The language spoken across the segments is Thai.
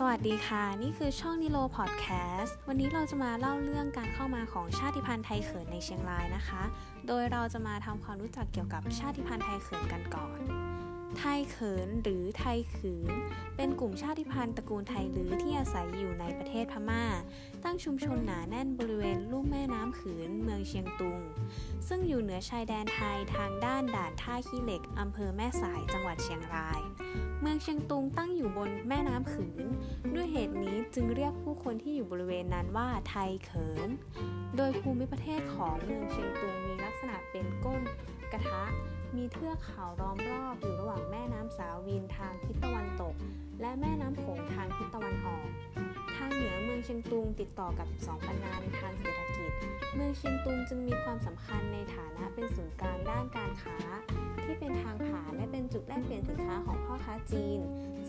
สวัสดีค่ะ นี่คือช่องนิโลพอดแคสต์วันนี้เราจะมาเล่าเรื่องการเข้ามาของชาติพันธุ์ไทยเขินในเชียงรายนะคะ โดยเราจะมาทำความรู้จักเกี่ยวกับชาติพันธุ์ไทยเขินกันก่อน ไทยเขินหรือไทยขืน เป็นกลุ่มชาติพันธุ์ตระกูลไทยลือที่อาศัยอยู่ในประเทศพม่า ตั้งชุมชนหนาแน่นบริเวณลุ่มแม่น้ำขืน เมืองเชียงตุง ซึ่งอยู่เหนือชายแดนไทยทางด้านด่านท่าขี้เหล็กอำเภอแม่สายจังหวัดเชียงราย เมืองเชียงตุงตั้งอยู่บนแม่น้ำขืน ด้วยเหตุนี้จึงเรียกผู้คนที่อยู่บริเวณนั้นว่าไทยเขิน โดยภูมิประเทศของเมืองเชียงตุงมีลักษณะเป็นก้นกระทะ มีเทือกเขาล้อมรอบอยู่ระหว่างแม่น้ำสาวินทางทิศตะวันตก และแม่น้ำโขงทางทิศตะวันออก ทางเหนือเมืองเชียงตุงติดต่อกับสองปันนาในทางเศรษฐกิจ เมืองเชียงตุงจึงมีความสำคัญในฐานะเป็นศูนย์กลางด้านการค้า ที่เป็นทางผ่านและเป็นจุดแลกเปลี่ยนสินค้าของพ่อค้าจีน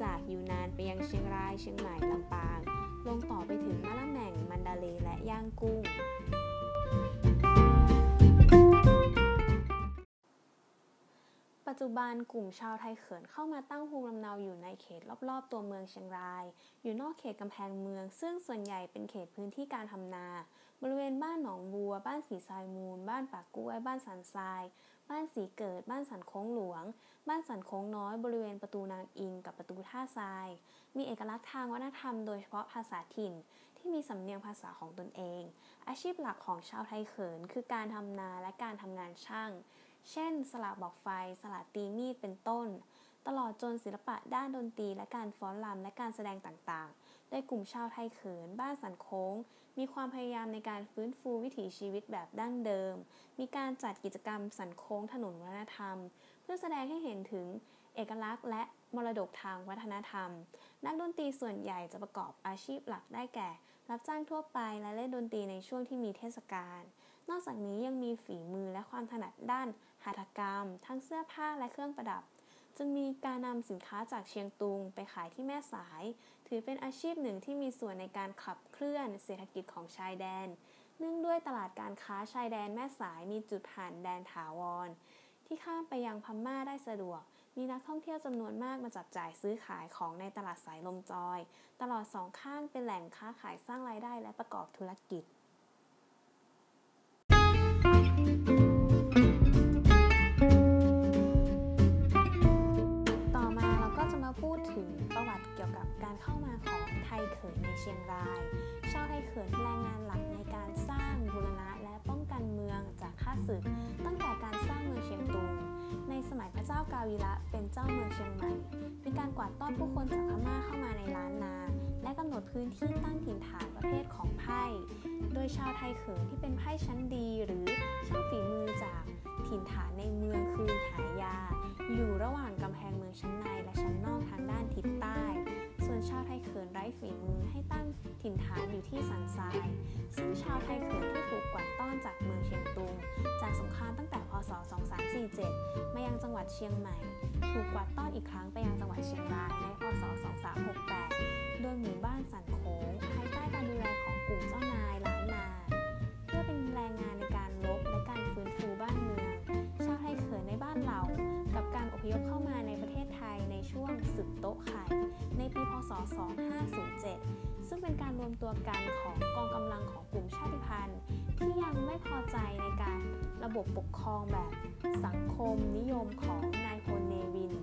จากยูนานไปยังเชียงราย เชียงใหม่ลำปาง ลงต่อไปถึงมะละแม่งมันดาเลและย่างกุ้งปัจจุบันกลุ่มชาวไทยเขินเข้ามาตั้งภูมิลำเนาอยู่ ในเขตรอบๆ ตัวเมืองเชียงราย อยู่นอกเขตกำแพงเมือง ซึ่งส่วนใหญ่เป็นเขตพื้นที่การทำนา บริเวณบ้านหนองบัว บ้านสีทรายมูล บ้านปากกล้วย บ้านสันทราย บ้านสีเกิด บ้านสันโค้งหลวง บ้านสันโค้งน้อย บริเวณประตูนางอิงกับประตูท่าทราย มีเอกลักษณ์ทางวัฒนธรรมโดยเฉพาะภาษาถิ่นที่มีสำเนียงภาษาของตนเอง อาชีพหลักของชาวไทยเขิน คือการทำนาและการทำงานช่าง เช่น สลักบอกไฟ สลักตีมีด เป็นต้น ตลอดจนศิลปะด้านดนตรีและการฟ้อนรำและการแสดงต่างๆ โดยกลุ่มชาวไทยเขิน บ้านสันโค้ง มีความพยายามในการฟื้นฟูวิถีชีวิตแบบดั้งเดิม มีการจัดกิจกรรมสันโค้งถนนวัฒนธรรม เพื่อแสดงให้เห็นถึงเอกลักษณ์และมรดกทางวัฒนธรรม นักดนตรีส่วนใหญ่จะประกอบอาชีพหลักได้แก่ รับจ้างทั่วไปและเล่นดนตรีในช่วงที่มีเทศกาล นอกจากนี้ยังมีฝีมือและความถนัดด้านหัตถกรรม ทั้งเสื้อผ้าและเครื่องประดับ จึงมีการนำสินค้าจากเชียงตุงไปขายที่แม่สาย ถือเป็นอาชีพหนึ่งที่มีส่วนในการขับเคลื่อนเศรษฐกิจของชายแดน เนื่องด้วยตลาดการค้าชายแดนแม่สายมีจุดผ่านแดนถาวร ที่ข้ามไปยังพม่าได้สะดวก มีนักท่องเที่ยวจำนวนมากมาจับจ่ายซื้อขายของในตลาดสายลมจอย ตลอดสองข้างเป็นแหล่งค้าขายสร้างรายได้และประกอบธุรกิจ เจ้ากาวีระเป็นเจ้าเมืองเชียงใหม่ มีการกวาดต้อนผู้คนจากพม่าเข้ามาในล้านนา และกำหนดพื้นที่ตั้งถิ่นฐานประเภทของไพ่ โดยชาวไทยเขินที่เป็นไพ่ชั้นดีหรือช่างฝีมือจากถิ่นฐานในเมืองคือหายา อยู่ระหว่างกำแพงเมืองชั้นในและชั้นนอกทางด้านทิศใต้ ส่วนชาวไทยเขินไร้ฝีมือให้ตั้งถิ่นฐานอยู่ที่สันทราย ซึ่งชาวไทยเขินที่ถูกกวาดต้อนจากเมืองเชียงตุง จากสงครามตั้งแต่พศ 2347 ยังจังหวัดเชียงใหม่ ถูกกวาดต้อนอีกครั้งไปยังจังหวัดเชียงรายในพศ 2368 โดยหมู่บ้านสันโค้งภายใต้การดูแลของกลุ่มเจ้านายล้านนาเพื่อเป็นแรงงานในการลบและการฟื้นฟูบ้านเมือง ชาวไทยเขินในบ้านเรา กับการอพยพเข้ามาในประเทศไทยในช่วงศึกโต๊ะไข่ในปีพศ 2507 ซึ่งเป็นการรวมตัวกันของกองกำลังของกลุ่มชาติพันธุ์ ที่ยังไม่พอใจในการระบบปกครองแบบสังคมนิยมของนายพลเนวิน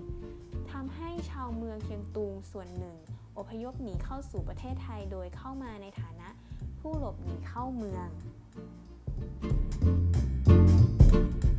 ทำให้ชาวเมืองเชียงตุงส่วนหนึ่ง อพยพหนีเข้าสู่ประเทศไทยโดยเข้ามาในฐานะผู้หลบหนีเข้าเมือง thank you